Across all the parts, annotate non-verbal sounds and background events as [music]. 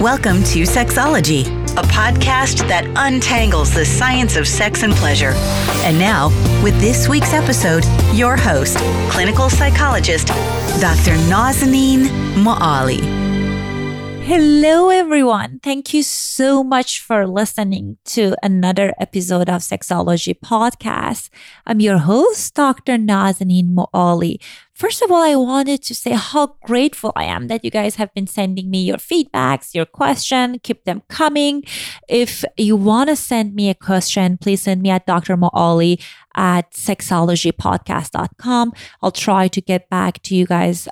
Welcome to Sexology, a podcast that untangles the science of sex and pleasure. And now, with this week's episode, your host, clinical psychologist, Dr. Nazanin Moali. Hello, everyone. Thank you so much for listening to another episode of Sexology Podcast. I'm your host, Dr. Nazanin Moali. First of all, I wanted to say how grateful I am that you guys have been sending me your feedbacks, your question. Keep them coming. If you want to send me a question, please send me at Dr. Moali at sexologypodcast.com. I'll try to get back to you guys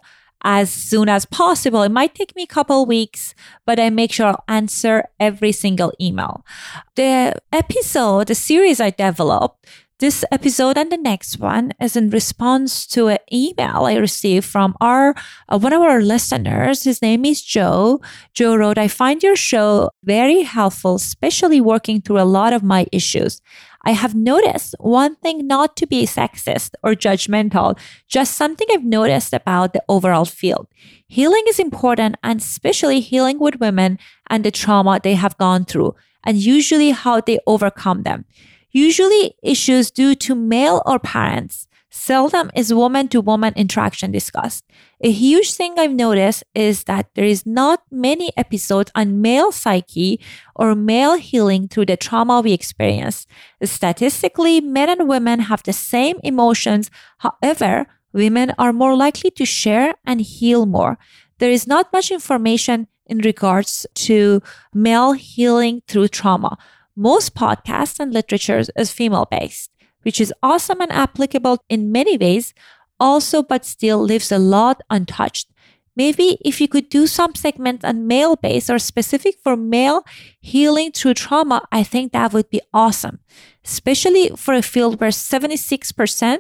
as soon as possible. It might take me a couple weeks, but I make sure I'll answer every single email. The episode, the series I developed, this episode and the next one is in response to an email I received from our uh, one of our listeners. His name is Joe. Joe wrote, "I find your show very helpful, especially working through a lot of my issues. I have noticed one thing not to be sexist or judgmental, just something I've noticed about the overall field. Healing is important and especially healing with women and the trauma they have gone through and usually how they overcome them. Usually issues due to male or parents Seldom is woman to woman interaction discussed. A huge thing I've noticed is that there is not many episodes on male psyche or male healing through the trauma we experience. Statistically, men and women have the same emotions. However, women are more likely to share and heal more. There is not much information in regards to male healing through trauma. Most podcasts and literature is female based which is awesome and applicable in many ways, also, but still leaves a lot untouched. Maybe if you could do some segments on male based or specific for male healing through trauma, I think that would be awesome, especially for a field where 76%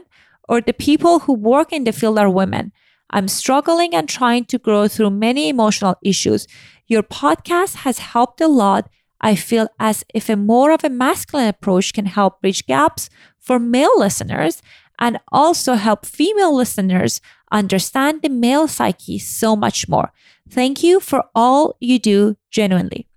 or the people who work in the field are women. I'm struggling and trying to grow through many emotional issues. Your podcast has helped a lot. I feel as if a more of a masculine approach can help bridge gaps for male listeners and also help female listeners understand the male psyche so much more. Thank you for all you do genuinely.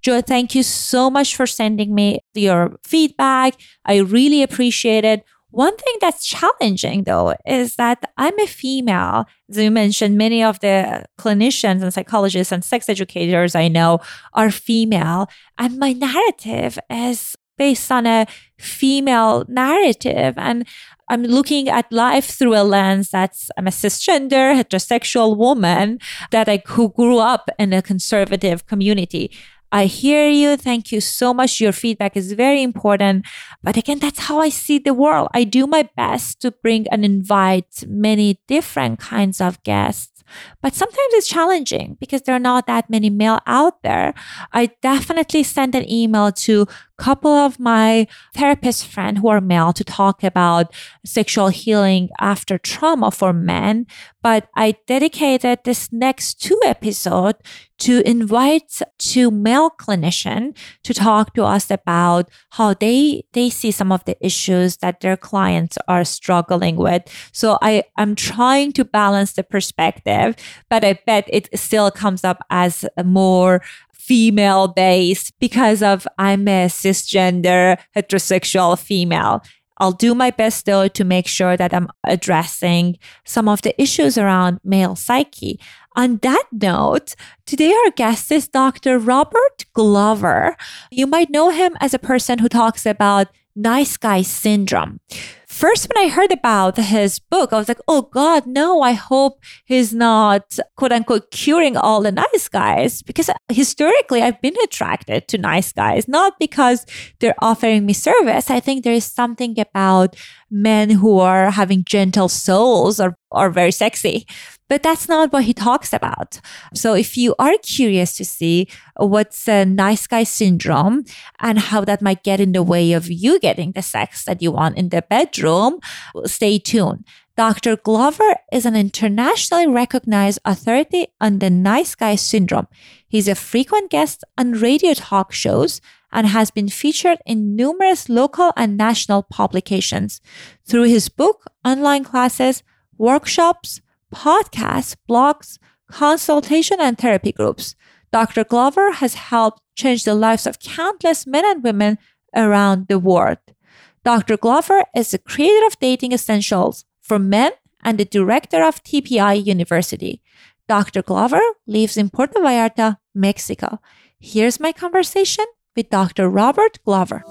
Joe, thank you so much for sending me your feedback. I really appreciate it. One thing that's challenging though is that I'm a female. As you mentioned, many of the clinicians and psychologists and sex educators I know are female, and my narrative is based on a female narrative. And I'm looking at life through a lens that's I'm a cisgender, heterosexual woman that I who grew up in a conservative community. I hear you. Thank you so much. Your feedback is very important. But again, that's how I see the world. I do my best to bring and invite many different kinds of guests but sometimes it's challenging because there are not that many male out there. I definitely sent an email to couple of my therapist friends who are male to talk about sexual healing after trauma for men. But I dedicated this next two episode to invite two male clinician to talk to us about how they they see some of the issues that their clients are struggling with. So I I am trying to balance the perspective, but I bet it still comes up as more female based because of I'm a cisgender heterosexual female. I'll do my best though to make sure that I'm addressing some of the issues around male psyche. On that note, today our guest is Dr. Robert Glover. You might know him as a person who talks about nice guy syndrome. First, when I heard about his book, I was like, oh God, no, I hope he's not quote unquote curing all the nice guys because historically I've been attracted to nice guys, not because they're offering me service. I think there is something about men who are having gentle souls or are very sexy. But that's not what he talks about. So if you are curious to see what's a nice guy syndrome and how that might get in the way of you getting the sex that you want in the bedroom, stay tuned. Dr. Glover is an internationally recognized authority on the nice guy syndrome. He's a frequent guest on radio talk shows and has been featured in numerous local and national publications. Through his book, online classes, workshops, podcasts, blogs, consultation, and therapy groups. Dr. Glover has helped change the lives of countless men and women around the world. Dr. Glover is the creator of Dating Essentials for Men and the director of TPI University. Dr. Glover lives in Puerto Vallarta, Mexico. Here's my conversation with Dr. Robert Glover.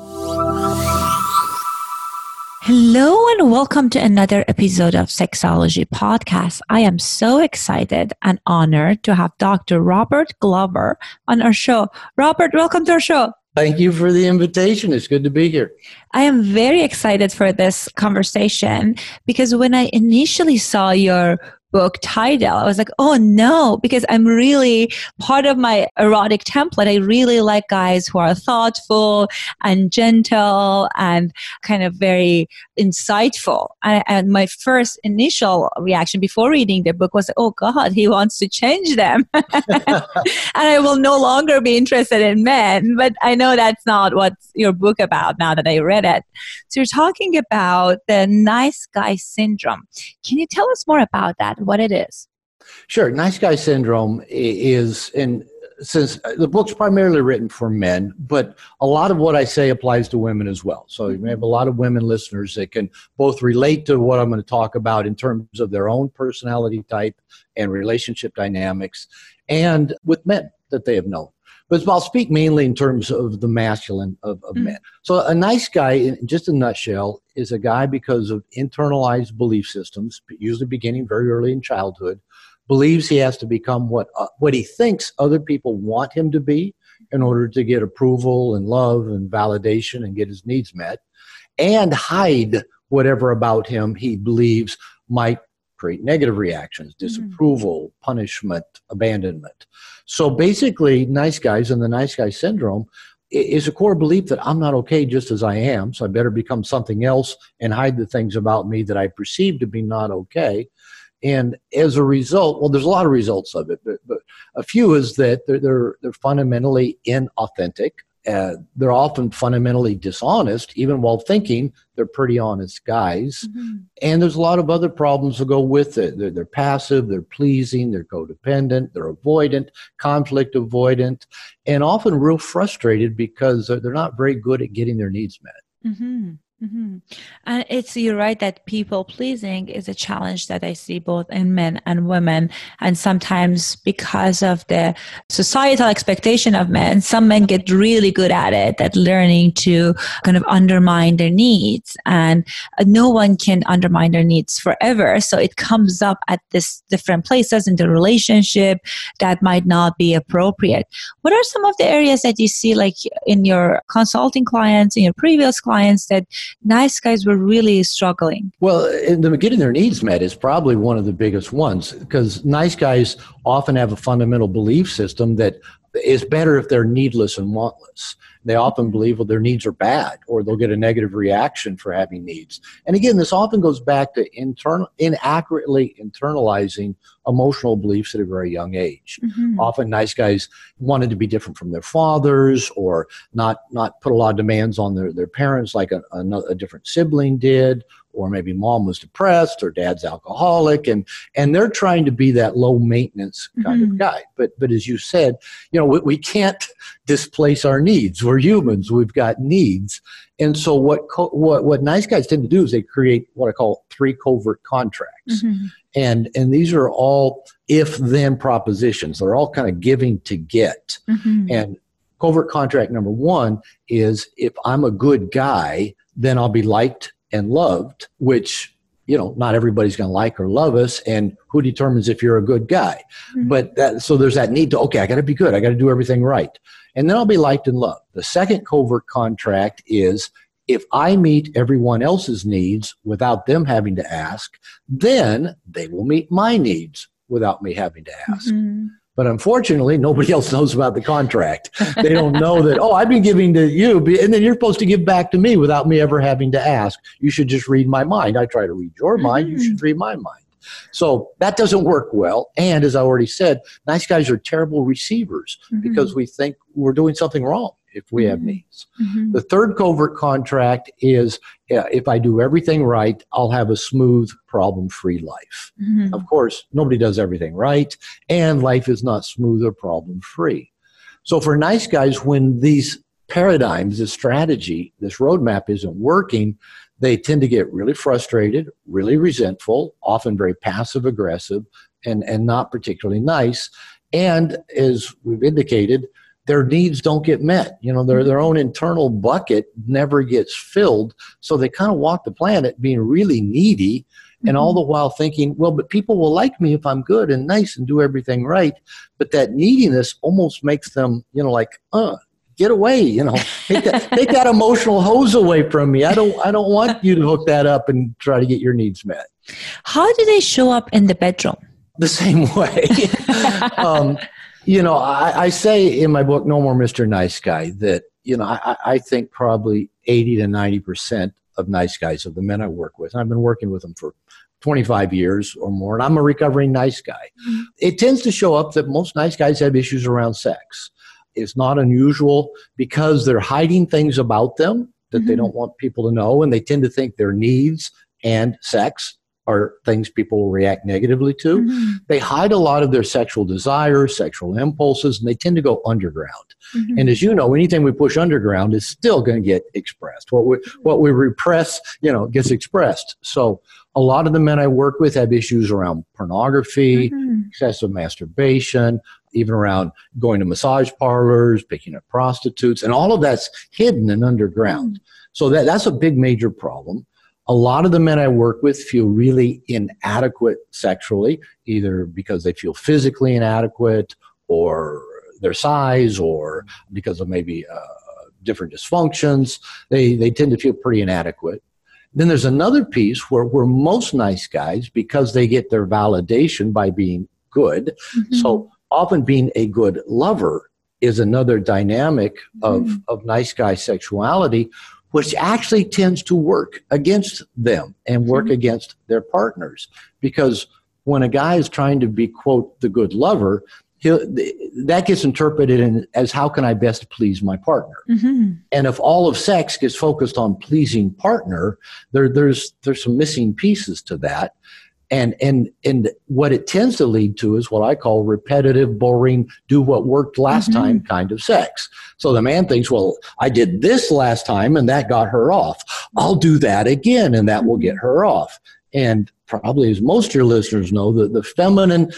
Hello and welcome to another episode of Sexology Podcast. I am so excited and honored to have Dr. Robert Glover on our show. Robert, welcome to our show. Thank you for the invitation. It's good to be here. I am very excited for this conversation because when I initially saw your book title. I was like, oh no, because I'm really part of my erotic template. I really like guys who are thoughtful and gentle and kind of very insightful. And, and my first initial reaction before reading the book was, oh God, he wants to change them. [laughs] and I will no longer be interested in men. But I know that's not what your book about now that I read it. So you're talking about the nice guy syndrome. Can you tell us more about that? What it is. Sure. Nice guy syndrome is, and since uh, the book's primarily written for men, but a lot of what I say applies to women as well. So you may have a lot of women listeners that can both relate to what I'm going to talk about in terms of their own personality type and relationship dynamics, and with men that they have known. But I'll speak mainly in terms of the masculine of, of mm. men. So a nice guy, in just a nutshell, is a guy because of internalized belief systems, usually beginning very early in childhood, believes he has to become what uh, what he thinks other people want him to be in order to get approval and love and validation and get his needs met, and hide whatever about him he believes might create negative reactions, mm-hmm. disapproval, mm-hmm. punishment, abandonment. So basically, nice guys and the nice guy syndrome is a core belief that I'm not okay just as I am, so I better become something else and hide the things about me that I perceive to be not okay. And as a result, well, there's a lot of results of it, but, but a few is that they're, they're, they're fundamentally inauthentic. Uh, they're often fundamentally dishonest, even while thinking they're pretty honest guys. Mm-hmm. And there's a lot of other problems that go with it. They're, they're passive, they're pleasing, they're codependent, they're avoidant, conflict avoidant, and often real frustrated because they're not very good at getting their needs met. Mm-hmm. Mm-hmm. And it's you're right that people pleasing is a challenge that I see both in men and women. And sometimes because of the societal expectation of men, some men get really good at it, at learning to kind of undermine their needs. And no one can undermine their needs forever. So it comes up at this different places in the relationship that might not be appropriate. What are some of the areas that you see like in your consulting clients, in your previous clients that nice guys were really struggling. Well, in the getting their needs met is probably one of the biggest ones because nice guys often have a fundamental belief system that is better if they're needless and wantless. They often believe well their needs are bad or they'll get a negative reaction for having needs. And again, this often goes back to internal inaccurately internalizing emotional beliefs at a very young age. Mm-hmm. Often nice guys wanted to be different from their fathers or not not put a lot of demands on their, their parents like a, a, a different sibling did or maybe mom was depressed or dad's alcoholic and and they're trying to be that low maintenance kind mm-hmm. of guy. But but as you said you know we, we can't [laughs] displace our needs. We're humans. We've got needs. And so what co- what what nice guys tend to do is they create what i call three covert contracts. Mm-hmm. and and these are all if then propositions. They're all kind of giving to get. Mm-hmm. and covert contract number one is if i'm a good guy then i'll be liked and loved, which you know not everybody's going to like or love us and who determines if you're a good guy mm-hmm. but that so there's that need to okay i got to be good i got to do everything right and then i'll be liked and loved the second covert contract is if i meet everyone else's needs without them having to ask then they will meet my needs without me having to ask mm-hmm. But unfortunately, nobody [laughs] else knows about the contract. They don't know that, oh, I've been giving to you, and then you're supposed to give back to me without me ever having to ask. You should just read my mind. I try to read your mind. You should read my mind. So that doesn't work well. And as I already said, nice guys are terrible receivers mm-hmm. because we think we're doing something wrong if we have Mhm. needs. Mhm. The third covert contract is uh, if I do everything right, I'll have a smooth, problem free life. Mhm. Of course, nobody does everything right, and life is not smooth or problem free. So, for nice guys, when these paradigms, this strategy, this roadmap isn't working, they tend to get really frustrated, really resentful, often very passive aggressive, and, and not particularly nice. And as we've indicated, their needs don't get met. You know, their, their own internal bucket never gets filled. So they kind of walk the planet being really needy and all the while thinking, well, but people will like me if I'm good and nice and do everything right. But that neediness almost makes them, you know, like, uh, get away, you know, [laughs] take that, take that emotional hose away from me. I don't, I don't want you to hook that up and try to get your needs met. How do they show up in the bedroom? The same way. [laughs] um, you know, I, I say in my book, No More Mr. Nice Guy, that, you know, I, I think probably 80 to 90% of nice guys, of the men I work with, and I've been working with them for 25 years or more, and I'm a recovering nice guy. Mhm. It tends to show up that most nice guys have issues around sex. It's not unusual because they're hiding things about them that they Mhm. don't want people to know, and they tend to think their needs and sex are things people will react negatively to. Mhm. They hide a lot of their sexual desires, sexual impulses, and they tend to go underground. Mhm. And as you know, anything we push underground is still going to get expressed. What we what we repress, you know, gets expressed. So a lot of the men I work with have issues around pornography, Mhm. excessive masturbation, even around going to massage parlors, picking up prostitutes, and all of that's hidden and underground. So that, that's a big major problem. A lot of the men I work with feel really inadequate sexually, either because they feel physically inadequate or their size or because of maybe uh, different dysfunctions. They, they tend to feel pretty inadequate. Then there's another piece where, where most nice guys, because they get their validation by being good, Mhm. so often being a good lover is another dynamic of, Mhm. of nice guy sexuality, which actually tends to work against them and work Mhm. against their partners. Because when a guy is trying to be, quote, the good lover, he'll, that gets interpreted in, as how can I best please my partner? Mhm. And if all of sex gets focused on pleasing partner, there, there's there's some missing pieces to that. And and and what it tends to lead to is what I call repetitive, boring, do what worked last Mhm. time kind of sex. So the man thinks, well, I did this last time and that got her off. I'll do that again and that will get her off. And probably as most of your listeners know, the, the feminine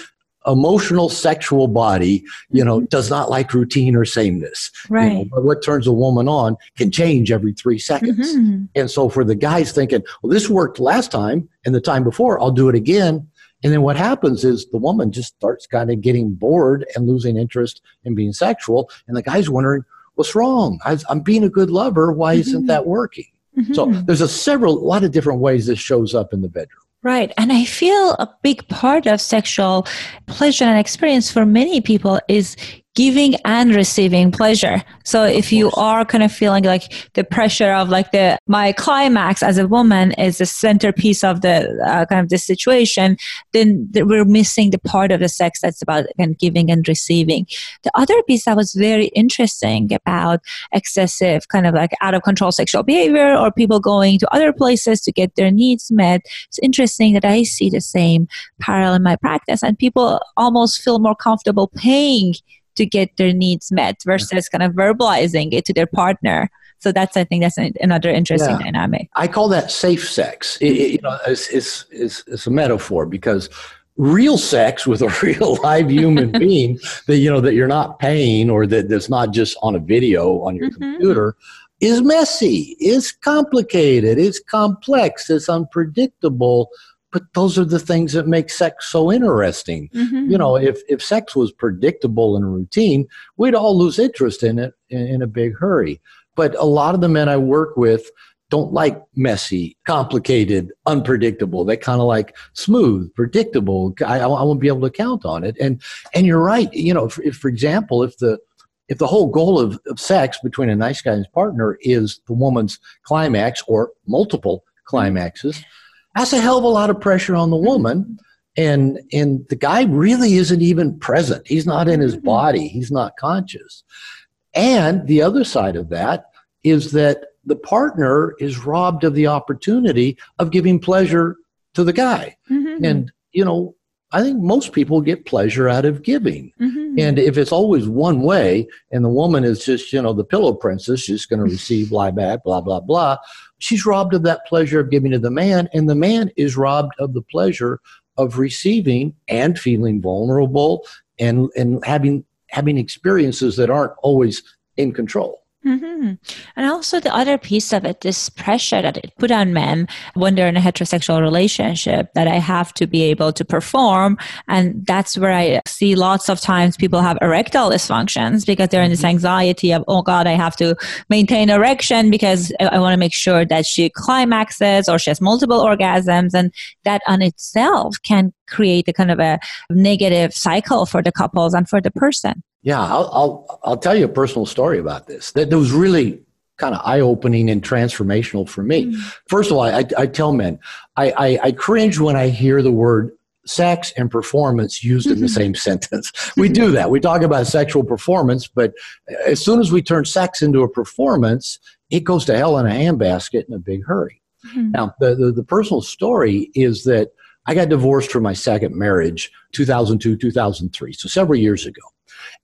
emotional sexual body, you know, does not like routine or sameness. You know, Right. but what turns a woman on can change every three seconds. mm-hmm. And so for the guys thinking, well, this worked last time and the time before, I'll do it again. And then what happens is the woman just starts kind of getting bored and losing interest in being sexual. And the guy's wondering, what's wrong? I, I'm being a good lover. Why isn't Mhm. that working? So Mhm. there's a several, a lot of different ways this shows up in the bedroom. Right. And I feel a big part of sexual pleasure and experience for many people is giving and receiving pleasure. So if you are kind of feeling like the pressure of like the my climax as a woman is the centerpiece of the uh, kind of the situation, then we're missing the part of the sex that's about again, giving and receiving. The other piece that was very interesting about excessive kind of like out of control sexual behavior or people going to other places to get their needs met it's interesting that I see the same parallel in my practice, and people almost feel more comfortable paying to get their needs met versus kind of verbalizing it to their partner. So that's, I think, that's an, another interesting Yeah. dynamic. I call that safe sex. It, it- you know, it's, it's, it's, it's a metaphor because real sex with a [laughs] real live human [laughs] being that you know that you're not paying or that that's not just on a video on your Mhm. computer is messy, it's complicated, it's complex, it's unpredictable. But those are the things that make sex so interesting. Mm-hmm. You know, if, if sex was predictable and routine, we'd all lose interest in it in, in a big hurry. But a lot of the men I work with don't like messy, complicated, unpredictable. They kind of like smooth, predictable. I, I won't be able to count on it. And and you're right. You know, if, if for example, if the if the whole goal of, of sex between a nice guy and his partner is the woman's climax or multiple climaxes, that's a hell of a lot of pressure on the woman. And and the guy really isn't even present. He's not in his Mhm. body. He's not conscious. And the other side of that is that the partner is robbed of the opportunity of giving pleasure to the guy. Mm-hmm. And, you know, I think most people get pleasure out of giving. Mm-hmm. And if it's always one way and the woman is just, you know, the pillow princess, she's going to receive lie back, blah, blah, blah, she's robbed of that pleasure of giving to the man. And the man is robbed of the pleasure of receiving and feeling vulnerable and, and having having experiences that aren't always in control. Mm-hmm. And also the other piece of it, this pressure that it put on men when they're in a heterosexual relationship that I have to be able to perform. And that's where I see lots of times people have erectile dysfunctions because they're in this mm-hmm. anxiety of, oh God, I have to maintain erection because I, I want to make sure that she climaxes or she has multiple orgasms. And that on itself can create a kind of a negative cycle for the couples and for the person. Yeah, I'll, I'll, I'll tell you a personal story about this. That, that was really kind of eye opening and transformational for me. Mm-hmm. First of all, I, I tell men, I, I, I, cringe when I hear the word sex and performance used mm-hmm. in the mm-hmm. same [laughs] sentence. We do that. We talk about sexual performance, but as soon as we turn sex into a performance, it goes to hell in a handbasket in a big hurry. Mm-hmm. Now, the, the, the personal story is that I got divorced from my second marriage, 2002, 2003, so several years ago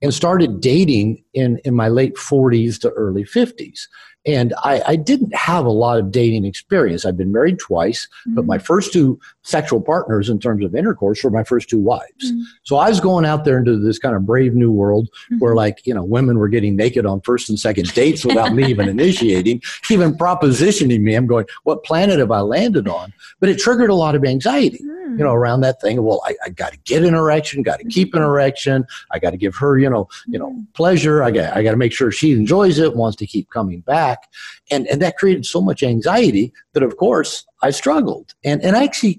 and started dating in, in my late 40s to early 50s. And I, I didn't have a lot of dating experience. I've been married twice, mm-hmm. but my first two sexual partners in terms of intercourse were my first two wives. Mm-hmm. So I was going out there into this kind of brave new world mm-hmm. where, like, you know, women were getting naked on first and second dates without me even initiating, [laughs] even propositioning me. I'm going, what planet have I landed on? But it triggered a lot of anxiety you know, around that thing. Well, I, I got to get an erection, got to keep an erection. I got to give her, you know, you know, pleasure. I got, I got to make sure she enjoys it, wants to keep coming back, and and that created so much anxiety that, of course, I struggled. And and actually,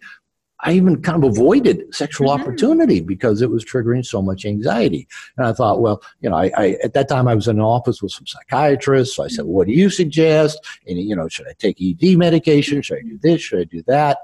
I even kind of avoided sexual mm-hmm. opportunity because it was triggering so much anxiety. And I thought, well, you know, I, I, at that time I was in an office with some psychiatrists. So I said, well, what do you suggest? And you know, should I take ED medication? Should I do this? Should I do that?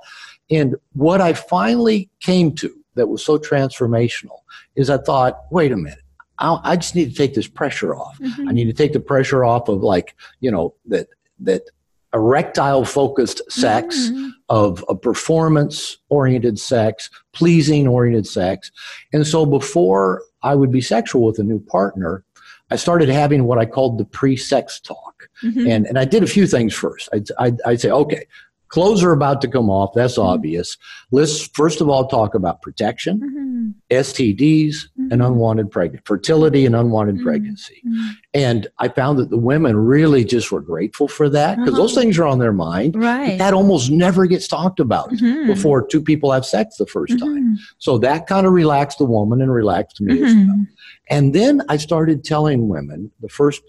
And what I finally came to that was so transformational is I thought, wait a minute. I just need to take this pressure off. Mm-hmm. I need to take the pressure off of like, you know, that, that erectile focused sex, mm-hmm. of a performance oriented sex, pleasing oriented sex. And so before I would be sexual with a new partner, I started having what I called the pre sex talk. Mm-hmm. And, and I did a few things first. I'd, I'd, I'd, say, okay, Clothes are about to come off. That's mm-hmm. obvious. Let's first of all talk about protection, mm-hmm. STDs, mm-hmm. and unwanted pregnancy, fertility and unwanted mm-hmm. pregnancy. Mm-hmm. And I found that the women really just were grateful for that because uh-huh. those things are on their mind. Right. That almost never gets talked about mm-hmm. before two people have sex the 1st time. So that kind of relaxed the woman and relaxed me as well. And then I started telling women the first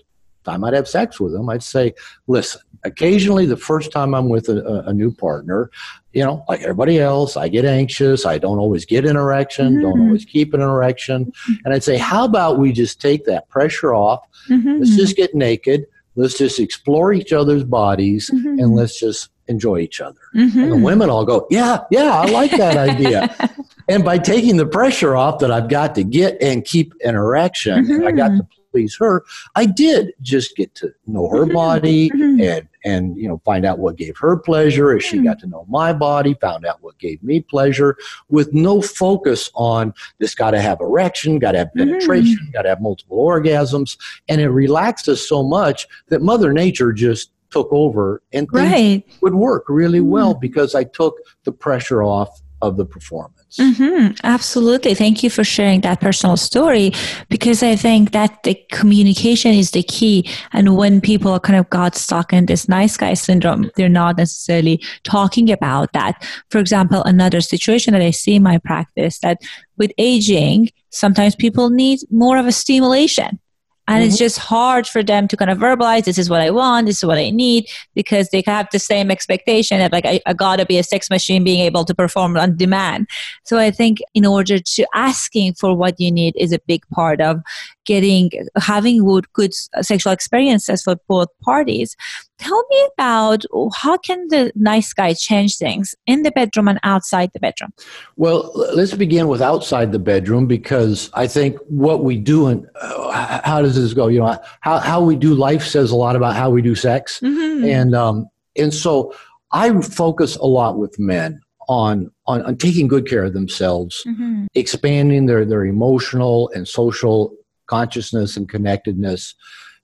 time I'd have sex with them, I'd say, listen, occasionally the first time I'm with a, a, new partner, you know, like everybody else, I get anxious. I don't always get an erection, mm-hmm. don't always keep an erection. And I'd say, how about we just take that pressure off? Mm-hmm. Let's just get naked. Let's just explore each other's bodies mm-hmm. and let's just enjoy each other. And the mm-hmm. women all go, yeah, yeah, I like that idea. [laughs] and by taking the pressure off that I've got to get and keep an erection, I got mm-hmm. to please her. I did just get to know her mm-hmm. body mm-hmm. and and you know find out what gave her pleasure as she mm-hmm. got to know my body, found out what gave me pleasure, with no focus on this. Got to have erection, got to have penetration, mm-hmm. got to have multiple orgasms, and it relaxed us so much that Mother Nature just took over and things right. would work really well because I took the pressure off of the performance. Mm-hmm, absolutely. Thank you for sharing that personal story because I think that the communication is the key. And when people are kind of got stuck in this nice guy syndrome, they're not necessarily talking about that. For example, another situation that I see in my practice that with aging, sometimes people need more of a stimulation and mm-hmm. it's just hard for them to kind of verbalize this is what i want this is what i need because they have the same expectation of like I, I, gotta be a sex machine being able to perform on demand so i think in order to asking for what you need is a big part of getting having good, good sexual experiences for both parties tell me about how can the nice guy change things in the bedroom and outside the bedroom well let's begin with outside the bedroom because i think what we do and uh, how does this go you know how, how we do life says a lot about how we do sex mm-hmm. and um, and so i focus a lot with men on on, on taking good care of themselves mm-hmm. expanding their their emotional and social consciousness and connectedness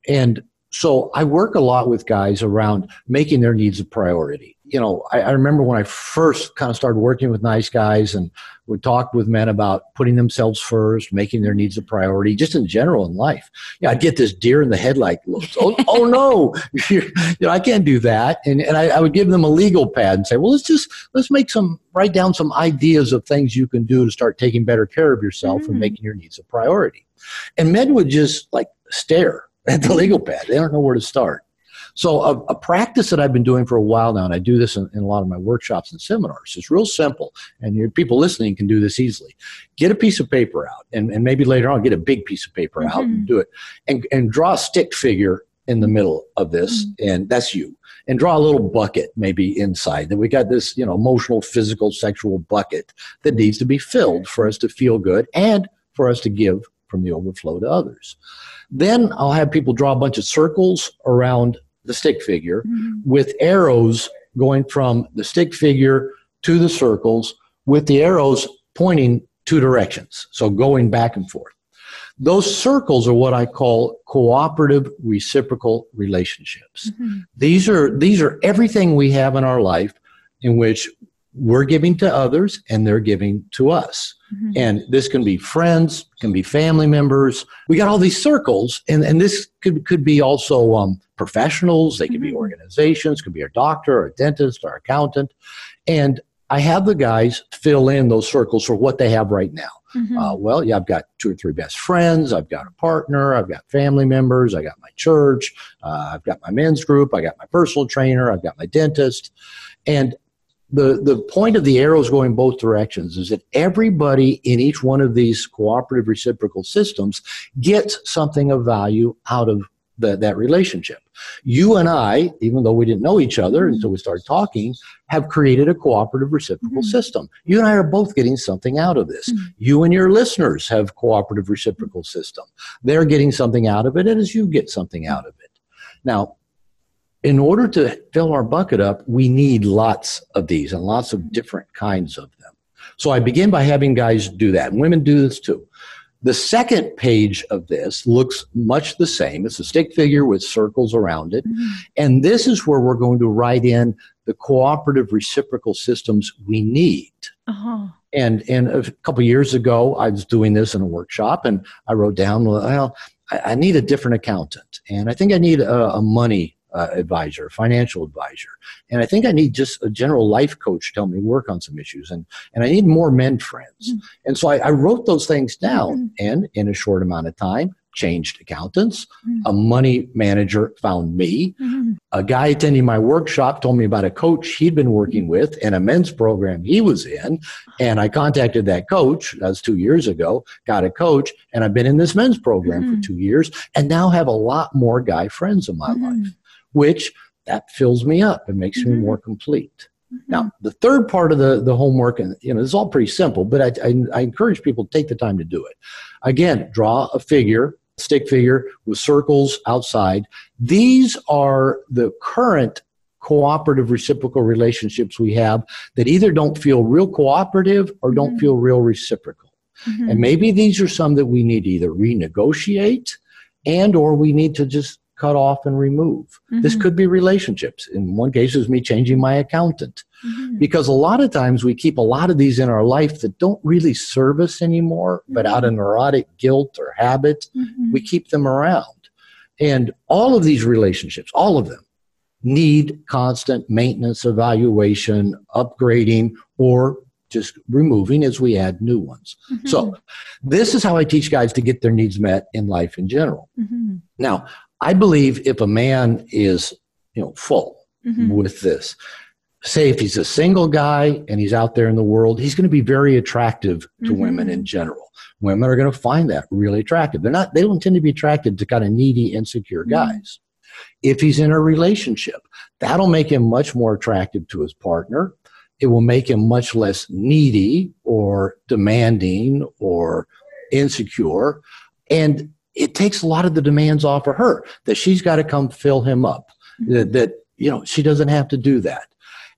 and so I work a lot with guys around making their needs a priority. You know, I, I, remember when I first kind of started working with nice guys and we talked with men about putting themselves first, making their needs a priority, just in general in life. Yeah, I'd get this deer in the headlight looks. oh, oh [laughs] no, you know, I can't do that. And, and I, I would give them a legal pad and say, well, let's just, let's make some, write down some ideas of things you can do to start taking better care of yourself mm-hmm. and making your needs a priority. And men would just like stare [laughs] at the legal pad. They don't know where to start. So, a, a, practice that I've been doing for a while now, and I do this in, in a lot of my workshops and seminars, is real simple. And your people listening can do this easily. Get a piece of paper out, and, and maybe later on, get a big piece of paper mm-hmm. out and mm-hmm. do it. And, and draw a stick figure in the middle of this, mm-hmm. and that's you. And draw a little bucket maybe inside. That we got this, you know, emotional, physical, sexual bucket that needs to be filled for us to feel good and for us to give from the overflow to others. Then I'll have people draw a bunch of circles around the stick figure mm-hmm. with arrows going from the stick figure to the circles with the arrows pointing two directions. So going back and forth. Those circles are what I call cooperative reciprocal relationships. Mm-hmm. These are these are everything we have in our life in which we're giving to others and they're giving to us. Mm-hmm. And this can be friends, can be family members. We got all these circles, and, and this could, could be also um, professionals, they could mm-hmm. be organizations, could be a doctor, or a dentist, or accountant. And I have the guys fill in those circles for what they have right now. Mm-hmm. Uh, well, yeah, I've got two or three best friends. I've got a partner. I've got family members. I got my church. Uh, I've got my men's group. I got my personal trainer. I've got my dentist. And the, the point of the arrows going both directions is that everybody in each one of these cooperative reciprocal systems gets something of value out of the, that relationship. You and I, even though we didn't know each other mm-hmm. until we started talking, have created a cooperative reciprocal mm-hmm. system. You and I are both getting something out of this. Mm-hmm. You and your listeners have cooperative reciprocal system. They're getting something out of it, and as you get something out of it. Now, in order to fill our bucket up, we need lots of these and lots of different kinds of them. So I begin by having guys do that. Women do this too. The second page of this looks much the same. It's a stick figure with circles around it. Mm-hmm. And this is where we're going to write in the cooperative reciprocal systems we need. Uh-huh. And, and a couple years ago, I was doing this in a workshop and I wrote down, well, I, I need a different accountant. And I think I need a, a money uh, advisor, financial advisor. And I think I need just a general life coach to help me work on some issues. And, and I need more men friends. Mm-hmm. And so I, I, wrote those things down mm-hmm. and in a short amount of time, changed accountants. Mm-hmm. A money manager found me. Mm-hmm. A guy attending my workshop told me about a coach he'd been working with in a men's program he was in. And I contacted that coach. That was two years ago. Got a coach, and I've been in this men's program for mm-hmm. two years, and now have a lot more guy friends in my mm-hmm. life which that fills me up and makes mm-hmm. me more complete. Mm-hmm. Now, the third part of the, the homework, and you know, it's all pretty simple, but I, I, I encourage people to take the time to do it. Again, draw a figure, stick figure with circles outside. These are the current cooperative reciprocal relationships we have that either don't feel real cooperative or don't mm-hmm. feel real reciprocal. Mm-hmm. And maybe these are some that we need to either renegotiate and or we need to just cut off and remove. Mm-hmm. This could be relationships. In one case, it was me changing my accountant. Mm-hmm. Because a lot of times we keep a lot of these in our life that don't really serve us anymore, mm-hmm. but out of neurotic guilt or habit, mm-hmm. we keep them around. And all of these relationships, all of them, need constant maintenance, evaluation, upgrading, or just removing as we add new ones. Mm-hmm. So, this is how I teach guys to get their needs met in life in general. Mm-hmm. Now, I believe if a man is, you know, full mm-hmm. with this, say if he's a single guy and he's out there in the world, he's going to be very attractive to mm-hmm. women in general. Women are going to find that really attractive. They're not, they don't tend to be attracted to kind of needy, insecure mm-hmm. guys. If he's in a relationship, that'll make him much more attractive to his partner. It will make him much less needy or demanding or insecure. And it takes a lot of the demands off of her that she's got to come fill him up. That, that, you know, she doesn't have to do that.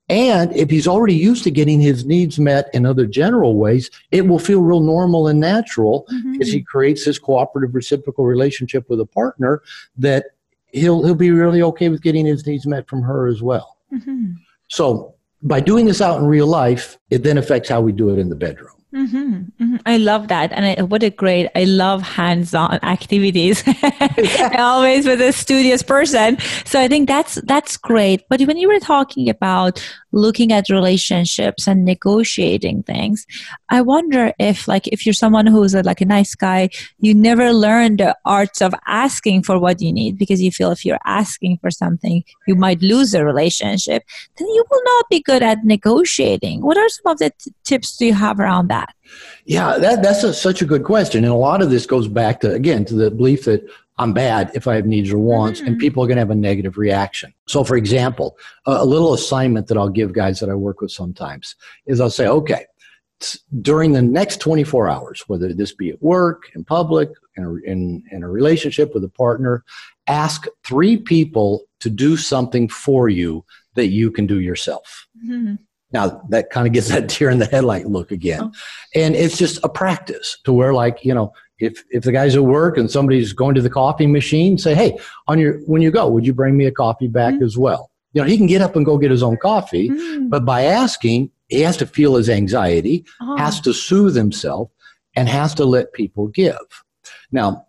And if he's already used to getting his needs met in other general ways, it will feel real normal and natural mm-hmm. as he creates this cooperative reciprocal relationship with a partner that he'll he'll be really okay with getting his needs met from her as well. Mm-hmm. So by doing this out in real life, it then affects how we do it in the bedroom. Mm-hmm, mm-hmm. I love that. And I, what a great, I love hands on activities. [laughs] [laughs] always with a studious person. So I think that's, that's great. But when you were talking about looking at relationships and negotiating things, I wonder if like, if you're someone who's a, like a nice guy, you never learn the arts of asking for what you need because you feel if you're asking for something, you might lose a relationship, then you will not be good at negotiating. What are some of the t- tips do you have around that? That? Yeah, that, that's a, such a good question. And a lot of this goes back to, again, to the belief that I'm bad if I have needs or wants, mm-hmm. and people are going to have a negative reaction. So, for example, a, little assignment that I'll give guys that I work with sometimes is I'll say, okay, during the next 24 hours, whether this be at work, in public, in a, in, in a relationship with a partner, ask three people to do something for you that you can do yourself. Mm-hmm. Now that kind of gets that deer in the headlight look again. Oh. And it's just a practice to where like, you know, if, if the guy's at work and somebody's going to the coffee machine, say, Hey, on your, when you go, would you bring me a coffee back mm-hmm. as well? You know, he can get up and go get his own coffee, mm-hmm. but by asking, he has to feel his anxiety, oh. has to soothe himself, and has to let people give. Now,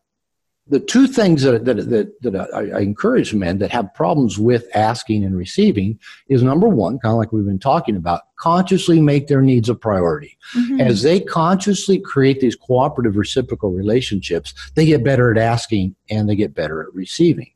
the two things that, that, that, that I, I, encourage men that have problems with asking and receiving is number one, kind of like we've been talking about, consciously make their needs a priority. Mm-hmm. As they consciously create these cooperative reciprocal relationships, they get better at asking and they get better at receiving.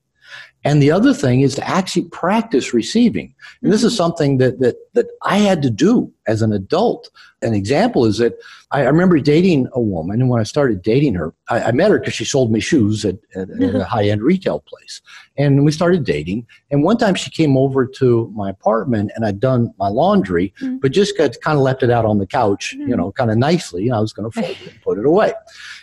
And the other thing is to actually practice receiving. And this is mm-hmm. something that, that, that I had to do as an adult. An example is that I, I remember dating a woman, and when I started dating her, I, I met her because she sold me shoes at, at, at a high end retail place. And we started dating. And one time she came over to my apartment, and I'd done my laundry, mm-hmm. but just got, kind of left it out on the couch, mm-hmm. you know, kind of nicely. I was going to fold it and put it away.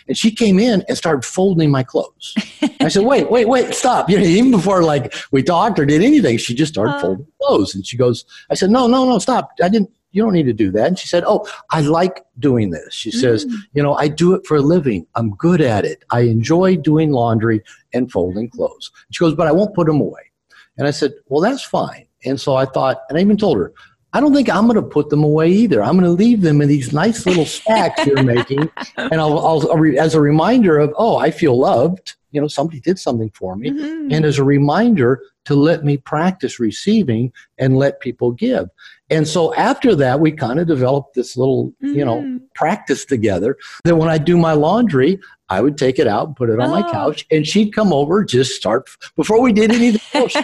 And she came in and started folding my clothes. I said, wait, wait, wait, stop. You know, even before like we talked or did anything, she just started uh, folding clothes. And she goes, I said, no, no, no, stop. I didn't, you don't need to do that. And she said, oh, I like doing this. She mm. says, you know, I do it for a living. I'm good at it. I enjoy doing laundry and folding clothes. She goes, but I won't put them away. And I said, well, that's fine. And so I thought, and I even told her, I don't think I'm going to put them away either. I'm going to leave them in these nice little stacks you're making, [laughs] and I'll, I'll, I'll, as a reminder of, oh, I feel loved. You know, somebody did something for me, mm-hmm. and as a reminder to let me practice receiving and let people give. And so after that, we kind of developed this little, mm-hmm. you know, mm-hmm. practice together that when I do my laundry, I would take it out and put it on oh. my couch, and she'd come over, just start before we did anything [laughs] else.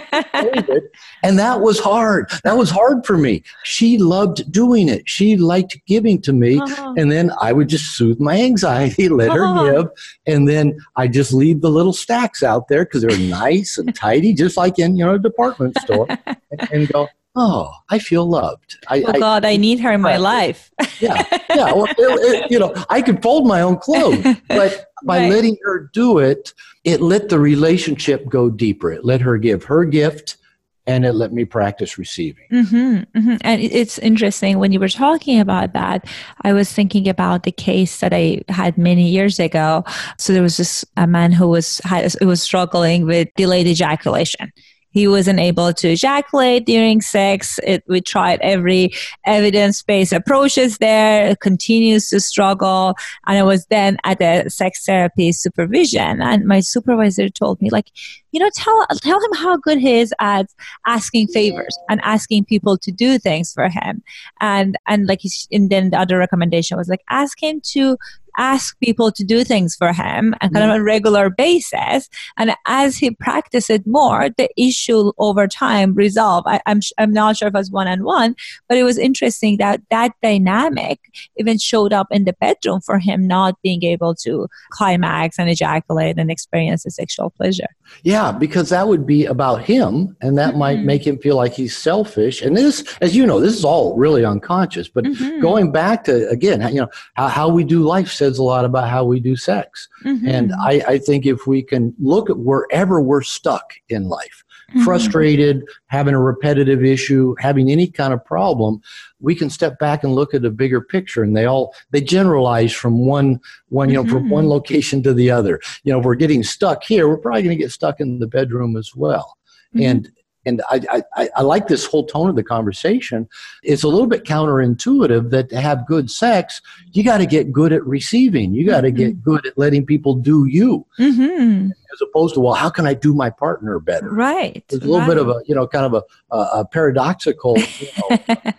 and that was hard. That was hard for me. She loved doing it. She liked giving to me, uh-huh. and then I would just soothe my anxiety, [laughs] let uh-huh. her give, and then I just leave the little stacks out there because they're nice and tidy, just like in you know a department store, and, [laughs] and go oh, I feel loved. I, oh God, I, I, need her in my life. yeah, [laughs] yeah. Well, it, it, you know, I could fold my own clothes, but by right. letting her do it, it let the relationship go deeper. It let her give her gift, and it let me practice receiving. Mm-hmm, mm-hmm. And it's interesting when you were talking about that. I was thinking about the case that I had many years ago. So there was this a man who was had, who was struggling with delayed ejaculation he wasn't able to ejaculate during sex. It, we tried every evidence-based approaches there. It continues to struggle. And I was then at a sex therapy supervision and my supervisor told me like, you know, tell, tell him how good he is at asking favors and asking people to do things for him. And, and like, and then the other recommendation was like, ask him to ask people to do things for him and kind of on a regular basis. And as he practiced it more, the issue over time resolved. I, I'm, I'm not sure if it was one on one, but it was interesting that that dynamic even showed up in the bedroom for him not being able to climax and ejaculate and experience the sexual pleasure. Yeah, because that would be about him and that mm-hmm. might make him feel like he's selfish. And this, as you know, this is all really unconscious. But mm-hmm. going back to, again, you know, how, how, we do life says a lot about how we do sex. Mm-hmm. And I, I think if we can look at wherever we're stuck in life, mm-hmm. frustrated, having a repetitive issue, having any kind of problem, we can step back and look at a bigger picture and they all they generalize from one one you know mm-hmm. from one mm-hmm. location to the other you know if we're getting stuck here we're probably going to get stuck in the bedroom as well mm-hmm. and and I, I, I, like this whole tone of the conversation. It's a little bit counterintuitive that to have good sex, you got to get good at receiving. You got to mm-hmm. get good at letting people do you, mm-hmm. as opposed to well, how can I do my partner better? Right. It's a little right. bit of a you know kind of a, a, a paradoxical you know, [laughs]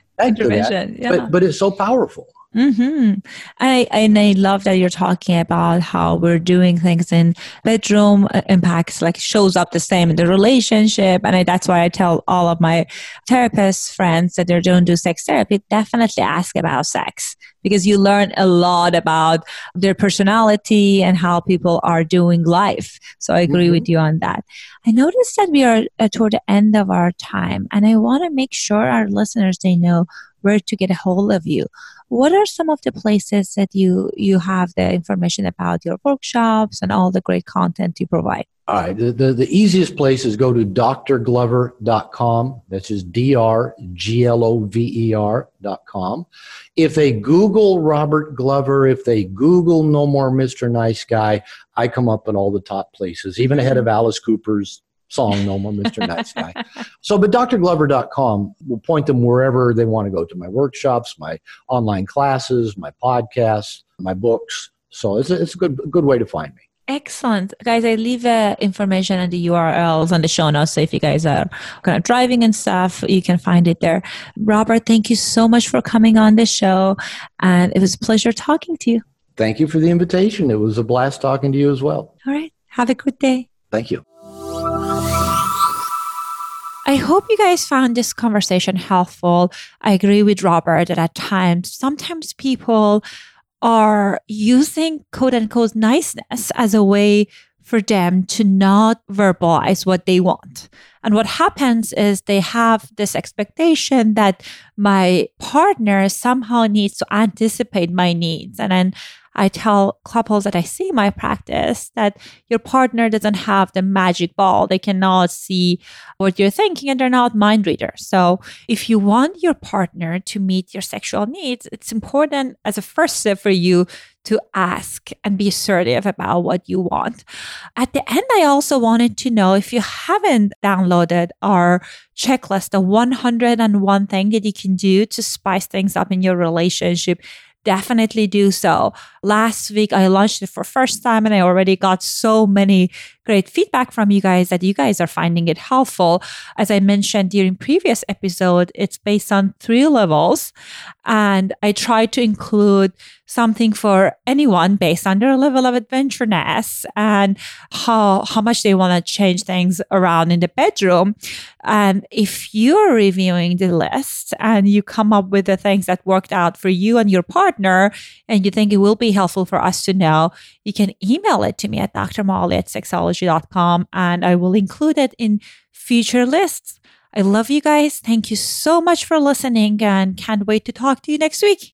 yeah. but but it's so powerful. Mm-hmm. I and I love that you're talking about how we're doing things in bedroom uh, impacts like shows up the same in the relationship, and I, that's why I tell all of my therapist friends that they don't do sex therapy. Definitely ask about sex because you learn a lot about their personality and how people are doing life. So I agree mm-hmm. with you on that. I noticed that we are uh, toward the end of our time, and I want to make sure our listeners they know where to get a hold of you. What are some of the places that you you have the information about your workshops and all the great content you provide? All right the, the, the easiest place is go to drglover.com that's just d-r-g-l-o-v-e-r.com if they google robert glover if they google no more mr nice guy i come up in all the top places even ahead of alice cooper's song, No More Mr. nice Guy. So, but drglover.com will point them wherever they want to go to my workshops, my online classes, my podcasts, my books. So it's a, it's a good, good way to find me. Excellent. Guys, I leave uh, information and the URLs on the show notes. So if you guys are kind of driving and stuff, you can find it there. Robert, thank you so much for coming on the show. And it was a pleasure talking to you. Thank you for the invitation. It was a blast talking to you as well. All right. Have a good day. Thank you. I hope you guys found this conversation helpful. I agree with Robert that at times, sometimes people are using quote unquote niceness as a way for them to not verbalize what they want. And what happens is they have this expectation that my partner somehow needs to anticipate my needs. And then I tell couples that I see in my practice that your partner doesn't have the magic ball. They cannot see what you're thinking and they're not mind readers. So if you want your partner to meet your sexual needs, it's important as a first step for you to ask and be assertive about what you want. At the end, I also wanted to know if you haven't downloaded our checklist, the 101 thing that you can do to spice things up in your relationship definitely do so. Last week I launched it for first time and I already got so many great feedback from you guys that you guys are finding it helpful. As I mentioned during previous episode, it's based on three levels and I try to include something for anyone based on their level of adventureness and how how much they want to change things around in the bedroom. And if you're reviewing the list and you come up with the things that worked out for you and your partner and you think it will be helpful for us to know, you can email it to me at drmoali at sexology.com and I will include it in future lists. I love you guys. Thank you so much for listening and can't wait to talk to you next week.